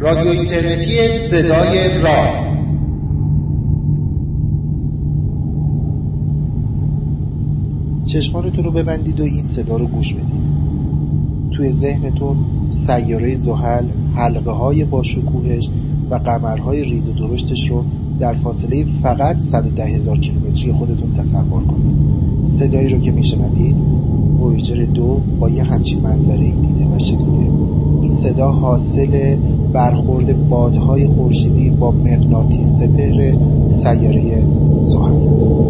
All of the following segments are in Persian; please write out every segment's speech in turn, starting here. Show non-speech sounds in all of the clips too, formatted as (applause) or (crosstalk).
رادیو اینترنتی صدای راست. چشمانتون رو ببندید و این صدا رو گوش بدید. توی ذهنتون سیاره زحل حلقه های با شکوهش و قمرهای ریز و درشتش رو در فاصله فقط 110 هزار کیلومتری خودتون تصور کنید. صدایی رو که میشنوید وویجر دو با یه همچین منظره دیده و شنیده. این صدا حاصل برخورد بادهای خورشیدی با مغناطیس سپهر سیاره زحل است.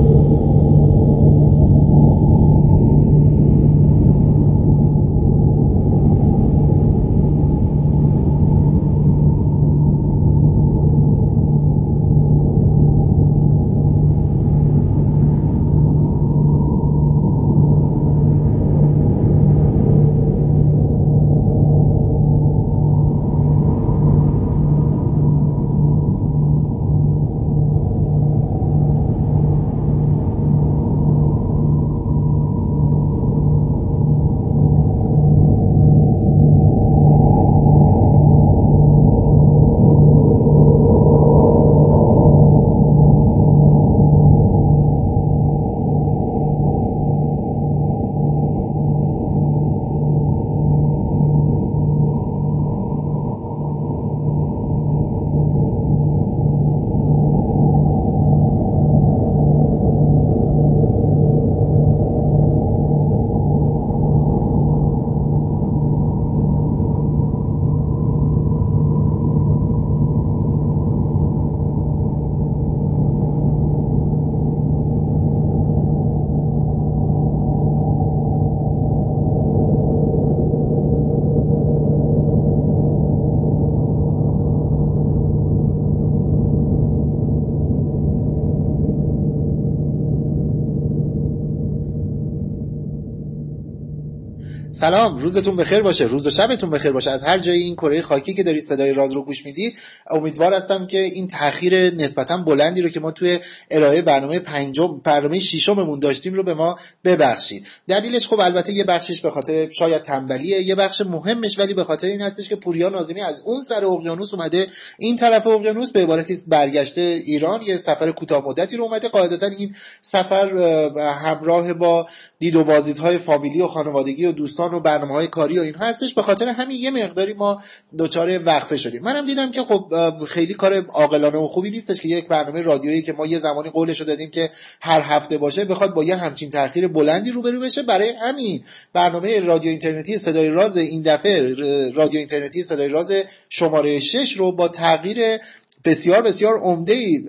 سلام روزتون بخیر باشه روز و شبتون بخیر باشه. از هر جای این کره خاکی که دارید صدای راز رو گوش می‌دید امیدوار هستم که این تاخیر نسبتا بلندی رو که ما توی ارائه برنامه پنجم برنامه ششممون داشتیم رو به ما ببخشید. دلیلش خب البته یه بخشش به خاطر شاید تنبلیه یه بخش مهمش ولی به خاطر این هستش که پوریا نازمی از اون سر اقیانوس اومده این طرف اقیانوس به عبارتی برگشته ایران. یه سفر کوتاه مدتی رو اومده. قاعدتا این سفر همراه با دید و بازدیدهای فامیلی و خانوادگی و دوستان و برنامه های کاری و اینها هستش. به خاطر همین یه مقداری ما دچار وقفه شدیم. منم دیدم که خب خیلی کار عاقلانه و خوبی نیستش که یک برنامه رادیویی که ما یه زمانی قولش دادیم که هر هفته باشه بخواد با یه همچین تاخیر بلندی روبرو بشه. برای همین برنامه رادیو اینترنتی صدای راز این دفعه رادیو اینترنتی صدای راز شماره 6 رو با تغییر بسیار بسیار عمده ای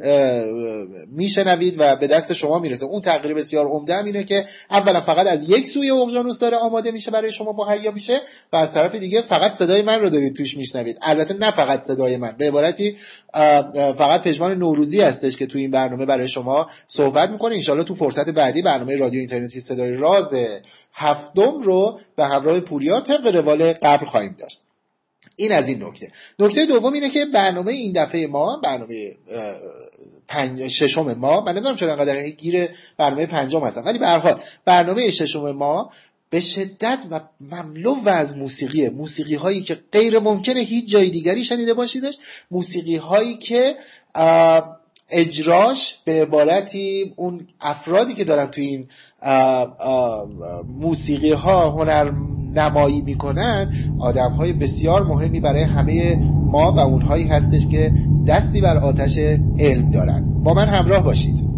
میشنوید و به دست شما می‌رسه. اون تغییر بسیار عمده هم اینه که اولا فقط از یک سوی اقیانوس داره آماده میشه برای شما مهیا میشه و از طرف دیگه فقط صدای من رو دارید توش میشنوید. البته نه فقط صدای من به عبارتی فقط پژمان نوروزی هستش که تو این برنامه برای شما صحبت می‌کنه. انشالله تو فرصت بعدی برنامه رادیو اینترنتی صدای راز هفتم رو به همراه پوریا طبق روال قبل خواهیم داشت. این از این نکته. نکته دوم اینه که برنامه این دفعه ما برنامه پنج ششم ما من نمی‌دونم چرا انقدر گیر برنامه پنجم هستم ولی به هر برنامه ششم ما به شدت و مملو و از موسیقیه. موسیقی هایی که غیر ممکنه هیچ جای دیگری شنیده باشیدش. موسیقی هایی که اجراش به عبارتی اون افرادی که دارن توی این موسیقی ها هنر نمایی می‌کنن آدم های بسیار مهمی برای همه ما و اونهایی هستش که دستی بر آتش علم دارن. با من همراه باشید.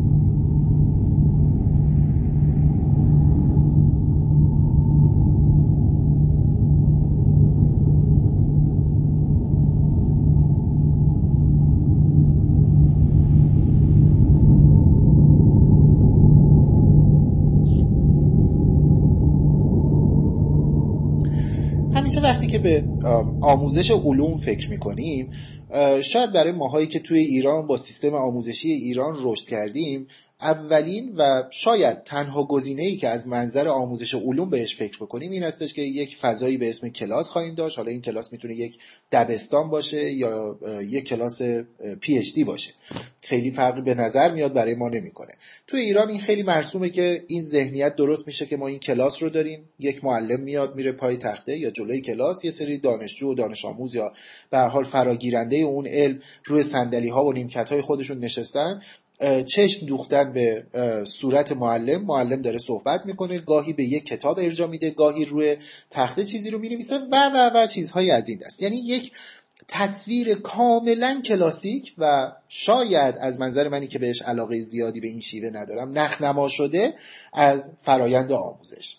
به آموزش علوم فکر می‌کنیم شاید برای ماهایی که توی ایران با سیستم آموزشی ایران رشد کردیم اولین و شاید تنها گزینه ای که از منظر آموزش علوم بهش فکر بکنیم این هستش که یک فضایی به اسم کلاس خواهیم داشت. حالا این کلاس می‌تونه یک دبستان باشه یا یک کلاس پی اچ دی باشه. خیلی فرقی به نظر میاد برای ما نمی‌کنه. تو ایران این خیلی مرسومه که این ذهنیت درست میشه که ما این کلاس رو داریم. یک معلم میاد میره پای تخته یا جلوی کلاس یه سری دانشجو و دانش آموز یا به حال فراگیرنده اون علم روی صندلی ها و نیمکت های خودشون نشستن چشم دوختن به صورت معلم. معلم داره صحبت می‌کنه گاهی به یک کتاب ارجا میده گاهی روی تخته چیزی رو می‌نویسه و و و چیزهایی از این دست. یعنی یک تصویر کاملا کلاسیک و شاید از منظر منی که بهش علاقه زیادی به این شیوه ندارم نخنما شده از فرایند آموزش.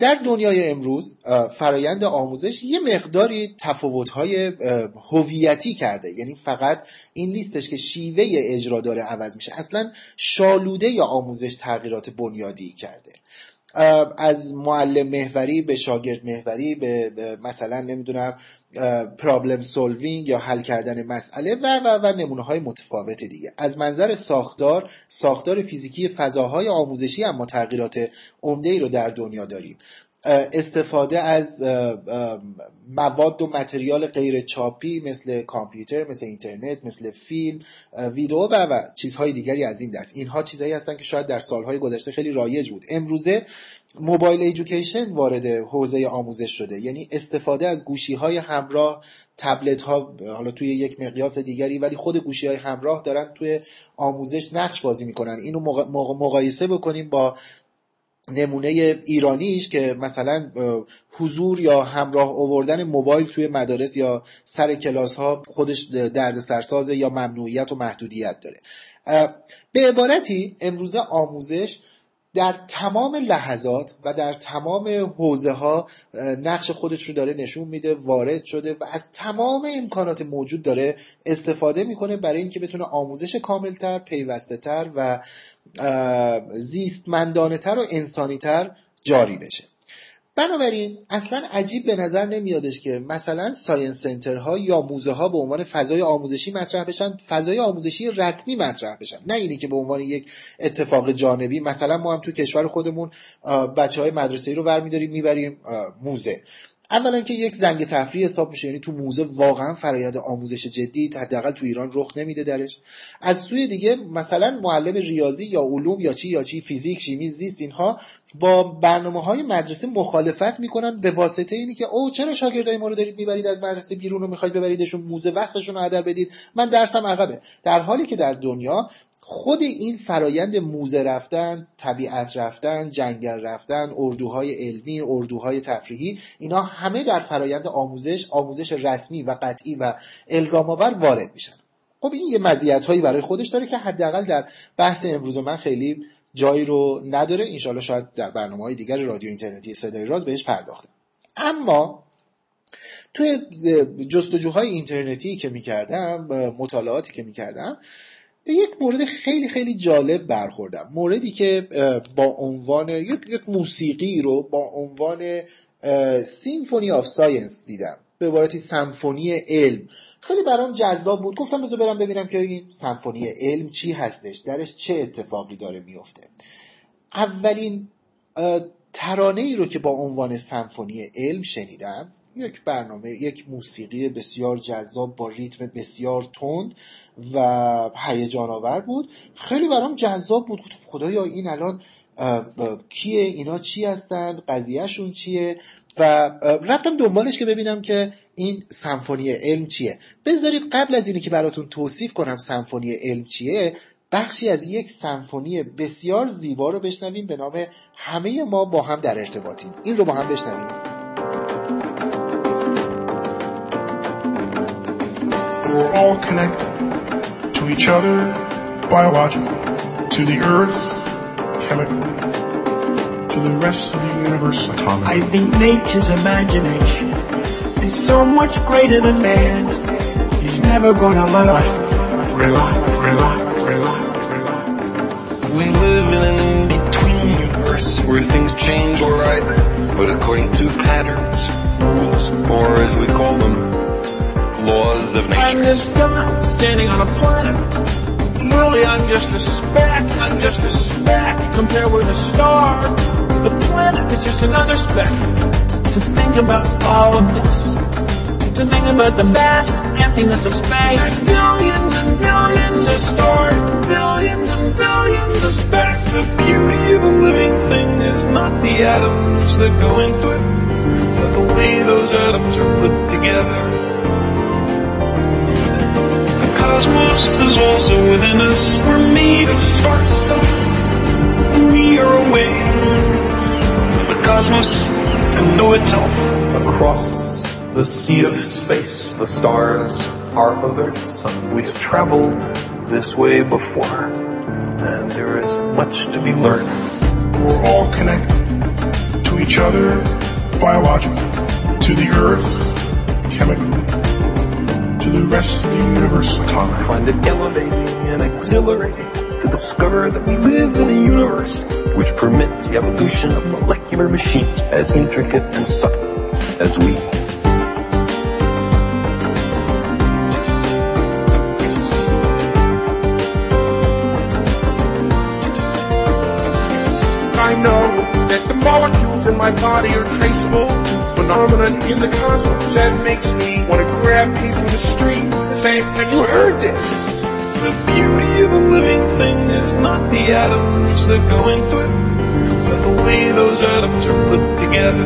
در دنیای امروز فرایند آموزش یه مقداری تفاوت‌های هویتی کرده. یعنی فقط این نیستش که شیوه اجرا داره عوض میشه. اصلا شالوده یا آموزش تغییرات بنیادی کرده. از معلم محوری به شاگرد محوری به مثلا نمی‌دونم پرابلم سولوینگ یا حل کردن مسئله و و و نمونه های متفاوت دیگه. از منظر ساختار ساختار فیزیکی فضاهای آموزشی اما تغییرات عمده ای رو در دنیا داریم. استفاده از مواد و متریال غیر چاپی مثل کامپیوتر مثل اینترنت مثل فیلم ویدیو و, و چیزهای دیگری از این دست. اینها چیزهایی هستن که شاید در سالهای گذشته خیلی رایج بود. امروزه موبایل ایژوکیشن وارد حوزه آموزش شده. یعنی استفاده از گوشی های همراه تبلت ها حالا توی یک مقیاس دیگری ولی خود گوشی های همراه دارن توی آموزش نقش بازی می‌کنن. اینو مقایسه بکنیم با نمونه ایرانیش که مثلا حضور یا همراه آوردن موبایل توی مدارس یا سر کلاس ها خودش درد سرسازه یا ممنوعیت و محدودیت داره. به عبارتی امروزه آموزش در تمام لحظات و در تمام حوزه ها نقش خودش رو داره نشون میده وارد شده و از تمام امکانات موجود داره استفاده می‌کنه برای اینکه بتونه آموزش کاملتر پیوسته تر و زیستمندانه تر و انسانی تر جاری بشه. بنابراین اصلا عجیب به نظر نمیادش که مثلا ساینس سنترها یا موزه ها به عنوان فضای آموزشی مطرح بشن فضای آموزشی رسمی مطرح بشن. نه اینی که به عنوان یک اتفاق جانبی مثلا ما هم تو کشور خودمون بچه های مدرسه رو برمیداریم می‌بریم موزه. اولا که یک زنگ تفریح حساب میشه یعنی تو موزه واقعا فرایند آموزش جدی حداقل تو ایران رخ نمیده درش. از سوی دیگه مثلا معلم ریاضی یا علوم یا چی یا چی فیزیک شیمی زیست اینها با برنامه های مدرسه مخالفت می‌کنن به واسطه اینی که او چرا شاگردای ما رو دارید می‌برید از مدرسه بیرون رو می‌خواید ببریدشون؟ موزه وقتشون رو هدر بدید. من درسم عقبه. در حالی که در دنیا خود این فرایند موزه رفتن طبیعت رفتن جنگل رفتن اردوهای علمی اردوهای تفریحی اینا همه در فرایند آموزش آموزش رسمی و قطعی و الزام آور وارد میشن. خب این یه مزیت هایی برای خودش داره که حداقل در بحث امروز من خیلی جایی رو نداره. انشالله شاید در برنامه های دیگر رادیو اینترنتی صدای راز بهش پرداخته اما توی جستجوهای اینترنتی که می‌کردم مطالعاتی که می‌کردم به یک مورد خیلی خیلی جالب برخوردم. موردی که با عنوان یک, موسیقی رو با عنوان Symphony of Science دیدم. به عبارتی سمفونی علم. خیلی برام جذاب بود. گفتم بذار برم ببینم که این سمفونی علم چی هستش. درش چه اتفاقی داره میفته. اولین ترانه ای رو که با عنوان سمفونی علم شنیدم یک برنامه یک موسیقی بسیار جذاب با ریتم بسیار تند و هیجان آور بود. خیلی برام جذاب بود. خدایا این الان کیه؟ اینا چی هستند قضیهشون چیه؟ و رفتم دنبالش که ببینم که این سمفونی علم چیه. بذارید قبل از اینی که براتون توصیف کنم سمفونی علم چیه بخشی از یک سمفونی بسیار زیبا رو بشنویم به نام همه ما با هم در ارتباطیم. این رو با هم بشنویم. We're all connected to each other biologically, to the earth chemically, to the rest of the universe atomically. I think nature's imagination is so much greater than man's. He's never gonna let us relax, relax, relax, relax. We live in an in-between universe where things change alright, but according to patterns, rules, or as we call them, laws of nature. And this guy standing on a planet Really, I'm just a speck, I'm just a speck. Compared with a star, the planet is just another speck. To think about all of this, to think about the vast emptiness of space. There's Billions and billions of stars, billions and billions of specks. The beauty of a living thing is not the atoms that go into it, but the way those atoms are put together. The cosmos is also within us. We're made of star stuff. We are away from the cosmos to know itself. Across the sea of space, the stars are of Earth's sun. We've traveled this way before, and there is much to be learned. We're all connected to each other biologically, to the earth chemically, to the rest of the universe I atomically. find it elevating and exhilarating to discover that we live in a universe which permits the evolution of molecular machines as intricate and subtle as we. I know that the molecules in my body are traceable to phenomena in the cosmos. That makes me want to grab people in the street and say, have you heard this? The beauty of a living thing is not the atoms that go into it, but the way those atoms are put together.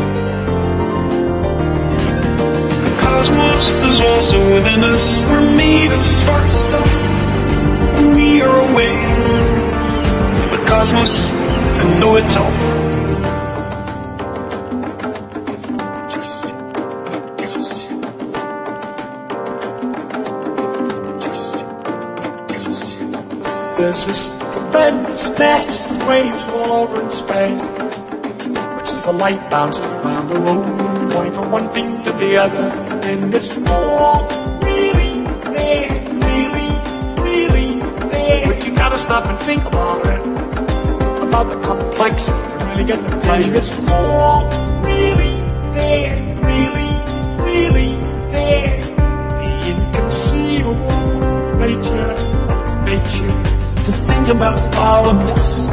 The cosmos is also within us. We're made of stuff. We are away from the cosmos to know itself. This tremendous mass of waves all over in space, which is the light bouncing around the room, going from one thing to the other, and it's all really there, really, really there. But you gotta stop and think about it, about the complexity, to really get the picture. It's all really there, really, really there. The inconceivable nature of nature. To think about all of this.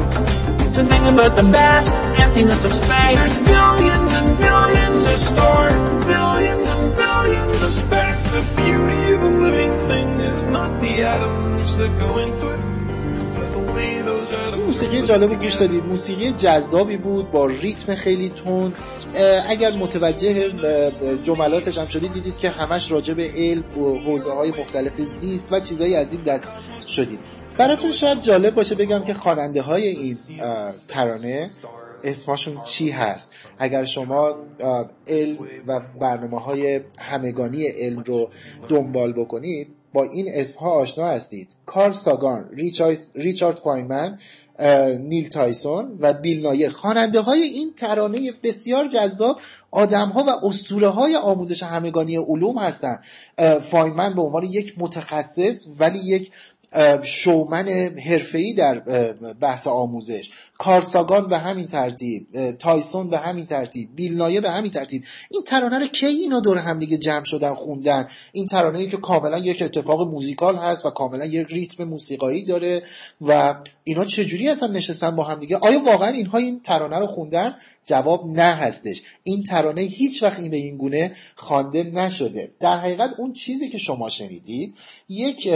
To think about the vast emptiness of space. Billions and billions of stars. Billions and billions of specks. The beauty of a living thing is not the atoms that go into it. But the way those atoms این موسیقی جالب رو گوش دادید موسیقی جذابی بود با ریتم خیلی تون اگر متوجه جملاتش هم شدید دیدید که همش راجع به علم و حوزه های مختلف زیست و چیزایی از این دست شدید براتون شاید جالب باشه بگم که خواننده های این ترانه اسمشون چی هست؟ اگر شما علم و برنامه های همگانی علم رو دنبال بکنید با این اسمها آشنا هستید. کارل ساگان ریچارد, فاینمن نیل تایسون و بیل نایه خواننده های این ترانه بسیار جذاب آدم ها و اسطوره های آموزش همگانی علوم هستند فاینمن به عنوان یک متخصص ولی یک شومن حرفه‌ای در بحث آموزش. کارل ساگان به همین ترتیب تایسون به همین ترتیب بیل نایه به همین ترتیب. این ترانه رو کی اینا دور هم دیگه جمع شدن خوندن؟ این ترانه ای که کاملا یک اتفاق موزیکال هست و کاملا یک ریتم موسیقایی داره و اینا چجوری اصلا نشستن با هم دیگه؟ آیا واقعا اینها این ترانه رو خوندن؟ جواب نه هستش. این ترانه هیچ وقت این به این گونه خوانده نشده. در حقیقت اون چیزی که شما شنیدید یک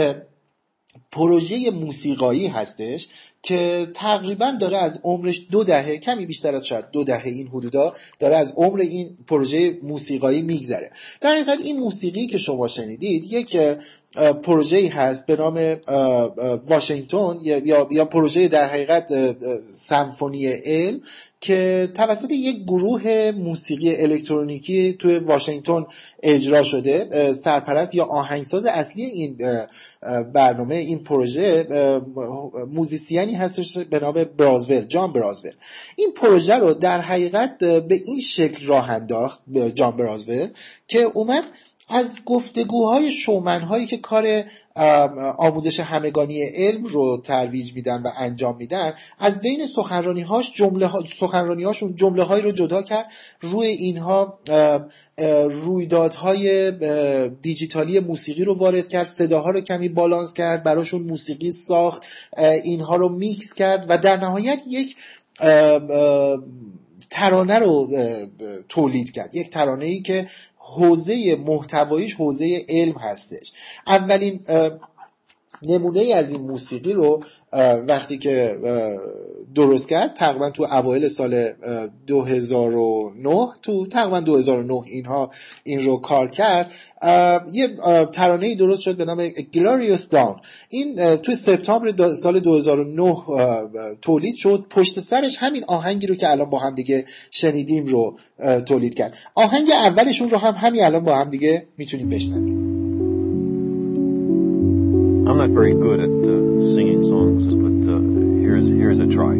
پروژه موسیقایی هستش که تقریبا داره از عمرش دو دهه کمی بیشتر از شاید دو دهه این حدودا داره از عمر این پروژه موسیقایی میگذره. در حقیقت این موسیقی که شما شنیدید یک اه، پروژه هست به نام واشنگتن یا, یا, پروژه در حقیقت سمفونی علم که توسط یک گروه موسیقی الکترونیکی توی واشنگتن اجرا شده سرپرست یا آهنگساز اصلی این برنامه این پروژه موزیسیانی هستش به نام برازول جان برازول. این پروژه رو در حقیقت به این شکل راه انداخت جان برازول که اومد از گفتگوهای شومنهایی که کار آموزش همگانی علم رو ترویج میدن و انجام میدن از بین سخنرانی هاش جمله ها سخنرانی جمله هایی رو جدا کرد. روی اینها رویدادهای دیجیتالی موسیقی رو وارد کرد. صداها رو کمی بالانس کرد. براشون موسیقی ساخت. اینها رو میکس کرد و در نهایت یک ترانه رو تولید کرد. یک ترانه ای که حوزه محتواییش حوزه علم هستش. اولین نمونه ای از این موسیقی رو وقتی که درست کرد تقریبا تو اوایل سال 2009 تو تقریبا 2009 اینها این رو کار کرد. یه ترانه ای درست شد به نام Glorious Dawn. این تو سپتامبر سال 2009 تولید شد. پشت سرش همین آهنگی رو که الان با هم دیگه شنیدیم رو تولید کرد. آهنگ اولشون رو هم همین الان با هم دیگه می‌تونیم بشنویم. Not very good at uh, singing songs, but uh, here's here's a try.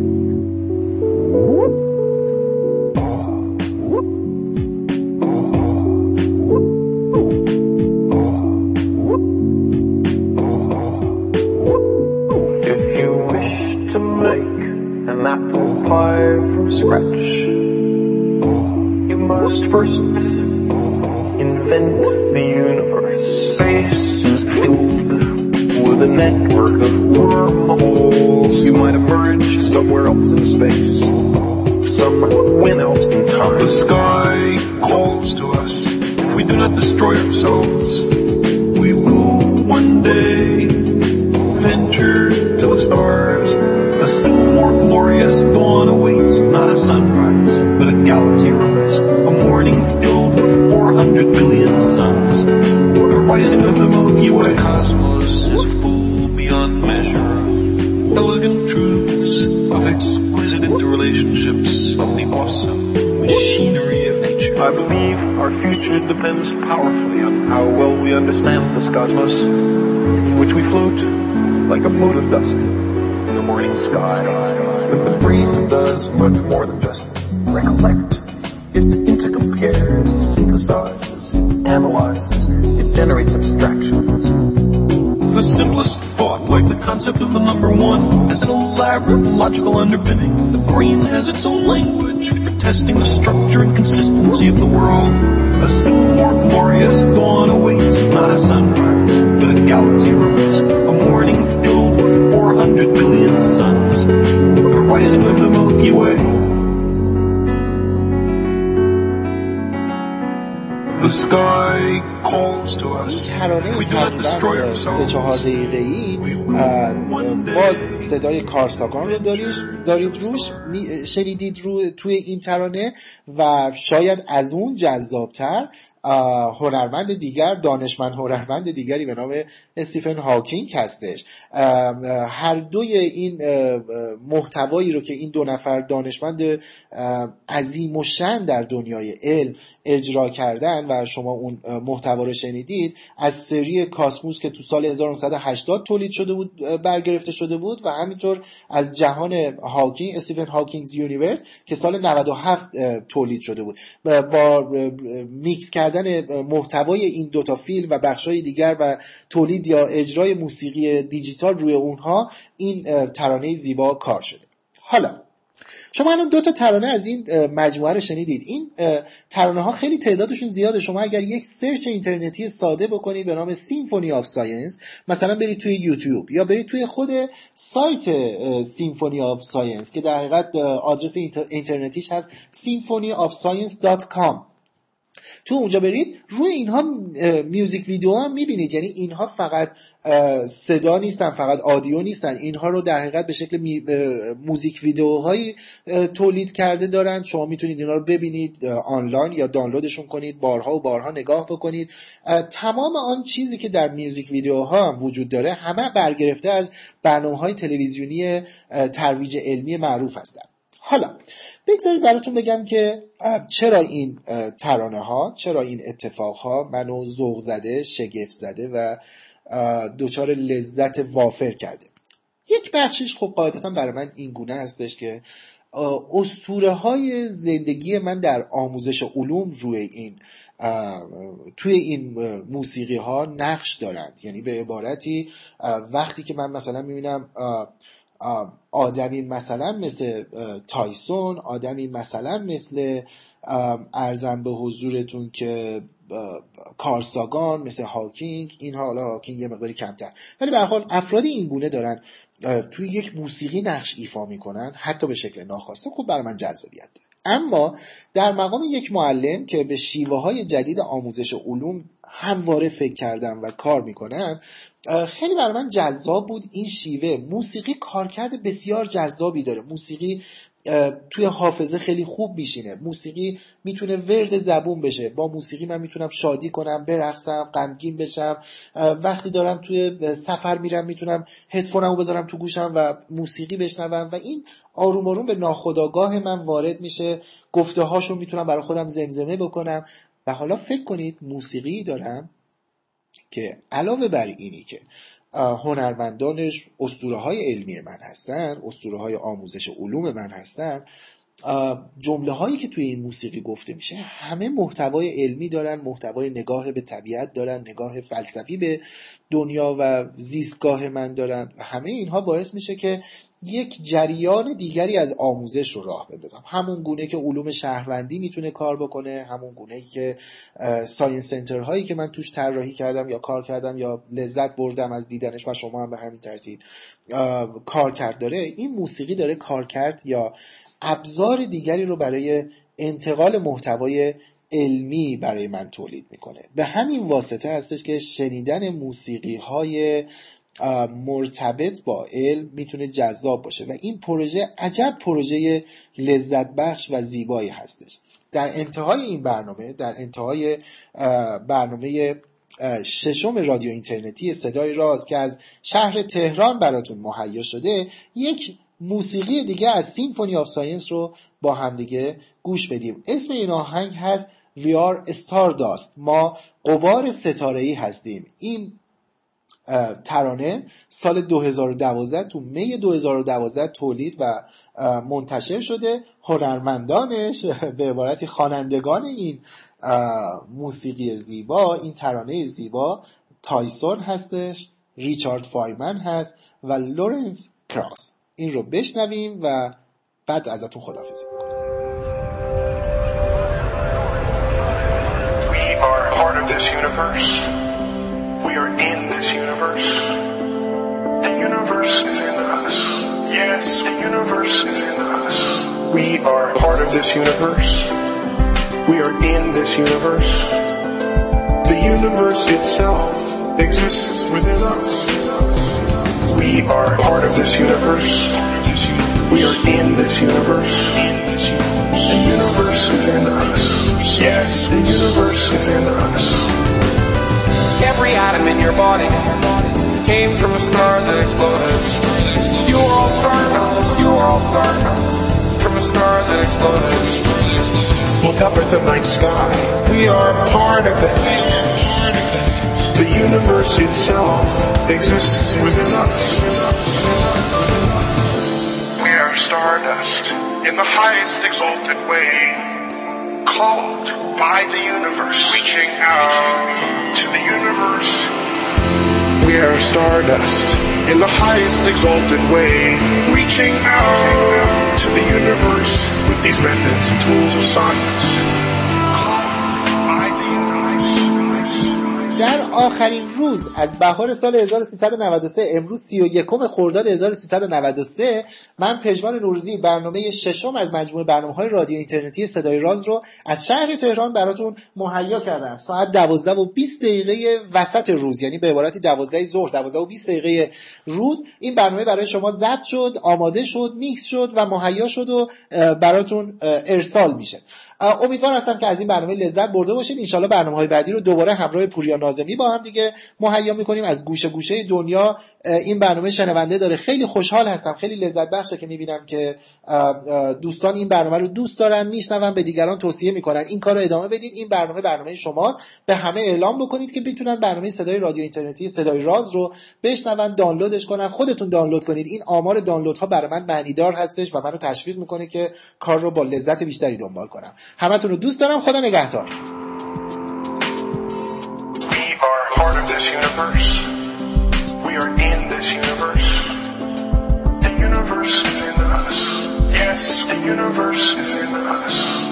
Stars. A still more glorious dawn awaits, not a sunrise, but a galaxy rise. A morning filled with 400 billion suns. The rising of the Milky Way. The cosmos is full beyond measure. Elegant truths of exquisite interrelationships of the awesome machinery of nature. I believe our future depends powerfully on how well we understand this cosmos, in which we float like a mote of dust sky. But the brain does much more than just recollect. It intercompares, synthesizes, analyzes, it generates abstractions. The simplest thought, like the concept of the number one, has an elaborate logical underpinning. The brain has its own language for testing the structure and consistency of the world. A still more glorious dawn awaits, not a sunrise, but a galaxy rise. A morning filled with 400 billion. Of the sky calls to us. ترانه not destroy تقریبا سه چهار دقیقه ای باز صدای کارساگان رو داریش دارید روش شنیدید رو توی این ترانه و شاید از اون جذابتر هنرمند دیگر دانشمند هنرمند دیگری به نام استیفن هاکینگ هستش. هر دوی این محتوایی رو که این دو نفر دانشمند عظیم‌الشأن در دنیای علم اجرا کردن و شما اون محتوا رو شنیدید از سری Cosmos که تو سال 1980 تولید شده بود برگرفته شده بود و همینطور از جهان هاکینگ Stephen Hawking's Universe که سال 97 اه، تولید شده بود. با میکس کردن اه، محتوای این دوتا فیلم و بخشای دیگر و تولید یا اجرای موسیقی دیجیتال روی اونها این ترانه زیبا کار شده. حالا شما الان دو تا ترانه از این مجموعه رو شنیدید. این ترانه ها خیلی تعدادشون زیاده. شما اگر یک search اینترنتی ساده بکنید به نام Symphony of Science مثلا برید توی یوتیوب یا برید توی خود سایت Symphony of Science که در حقیقت آدرس اینتر- اینترنتیش هست symphonyofscience.com تو اونجا برید روی اینها میوزیک ویدیو هم می‌بینید. یعنی اینها فقط صدا نیستن فقط آدیو نیستن. اینها رو در حقیقت به شکل می- موزیک ویدیوهایی تولید کرده دارن. شما می‌تونید اینا رو ببینید آنلاین یا دانلودشون کنید بارها و بارها نگاه بکنید. تمام آن چیزی که در میوزیک ویدیوها هم وجود داره همه برگرفته از برنامه های تلویزیونی ترویج علمی معروف هستند حالا بگذارید براتون بگم که چرا این ترانه ها چرا این اتفاق ها منو ذوق زده شگفت زده و اه، دچار لذت وافر کرده؟ یک بخشش خب قاعدتا برای من این گونه هستش که استوره های زندگی من در آموزش علوم روی این توی این موسیقی ها نقش دارند. یعنی به عبارتی وقتی که من مثلا می‌بینم آدمی مثلا مثل تایسون آدمی مثلا مثل ارزم به حضورتون که کارساگان مثل هاکینگ اینها حالا هاکینگ یه مقداری کمتر. ولی به حال افرادی این گونه دارن توی یک موسیقی نقش ایفا می‌کنن حتی به شکل ناخواسته. خب برای من جذابیت داره. اما در مقام یک معلم که به شیوه های جدید آموزش علوم همواره فکر کردم و کار می‌کنم خیلی برای من جذاب بود این شیوه. موسیقی کارکرد بسیار جذابی داره. موسیقی توی حافظه خیلی خوب میشینه. موسیقی می‌تونه ورد زبون بشه. با موسیقی من می‌تونم شادی کنم برقصم غمگین بشم. وقتی دارم توی سفر میرم می‌تونم هدفونمو بذارم تو گوشم و موسیقی بشنوم و این آروم آروم به ناخداگاه من وارد میشه. گفته هاشو می‌تونم برای خودم زمزمه بکنم. و حالا فکر کنید موسیقی دارم که علاوه بر اینی که هنرمندانش اسطوره های علمی من هستن اسطوره های آموزش علوم من هستن. جمله هایی که توی این موسیقی گفته میشه همه محتوای علمی دارن محتوای نگاه به طبیعت دارن نگاه فلسفی به دنیا و زیستگاه من دارن و همه اینها باعث میشه که یک جریان دیگری از آموزش رو راه بندازم. همون گونه که علوم شهروندی می‌تونه کار بکنه همون گونه که ساینس سنتر هایی که من توش طراحی کردم یا کار کردم یا لذت بردم از دیدنش و شما هم به همین ترتیب کار کرد داره. این موسیقی داره کار کرد یا ابزار دیگری رو برای انتقال محتوای علمی برای من تولید می‌کنه. به همین واسطه هستش که شنیدن موسیقی های مرتبط با علم می‌تونه جذاب باشه و این پروژه عجب پروژه لذت بخش و زیبایی هستش. در انتهای این برنامه در انتهای برنامه ششم رادیو اینترنتی صدای راز که از شهر تهران براتون مهیا شده یک موسیقی دیگه از Symphony of Science رو با همدیگه گوش بدیم. اسم این آهنگ هست We are Stardust. ما غبار ستاره ای هستیم. این ترانه سال 2012 تو می 2012 تولید و منتشر شده. هنرمندانش (laughs) به عبارتی خوانندگان این موسیقی زیبا این ترانه زیبا تایسون هستش ریچارد فایمن هست و لورنس کراس. این رو بشنویم و بعد ازتون خدافزی We are part of this universe. Universe is in us. Yes, the universe is in us. We are part of this universe. We are in this universe. The universe itself exists within us. We are part of this universe. We are in this universe. The universe is in us. Yes, the universe is in us. Every atom in your body came from a star that exploded. You are all stardust. You are all stardust from a star that exploded. Look up at the night sky. We are part of it. The universe itself exists within us. We are stardust in the highest exalted way, called by the universe, reaching out to the universe. Are stardust in the highest exalted way, reaching out to the universe with these methods and tools of science. آخرین روز از بهار سال 1393 امروز 31 خرداد 1393 من پژمان نوروزی برنامه ششم از مجموعه برنامه های رادیو اینترنتی صدای راز رو از شهر تهران براتون مهیا کردم. ساعت 12 و 20 دقیقه وسط روز یعنی به عبارتی 12 ظهر 12 و 20 دقیقه روز. این برنامه برای شما ضبط شد آماده شد میکس شد و مهیا شد و براتون ارسال میشه. امیدوار هستم که از این برنامه لذت برده باشید انشالله برنامه های بعدی رو دوباره همراه پوریا نازمی با هم دیگه مهیا می‌کنیم. از گوشه گوشه دنیا این برنامه شنونده داره. خیلی خوشحال هستم. خیلی لذت بخشه که می‌بینم که دوستان این برنامه رو دوست دارن میشنون به دیگران توصیه می‌کنن. این کار رو ادامه بدید این برنامه برنامه شماست. به همه اعلام بکنید که بتونن برنامه صدای رادیو اینترنتی صدای راز رو بشنون دانلودش کنن خودتون دانلود کنید. این آمار دانلودها برای من معنیدار هستش و منو تشویق می‌کنه که کار رو با لذت بیشتری دنبال کنم. همتون رو دوست دارم خدا نگهدار. Yes, the universe is in us.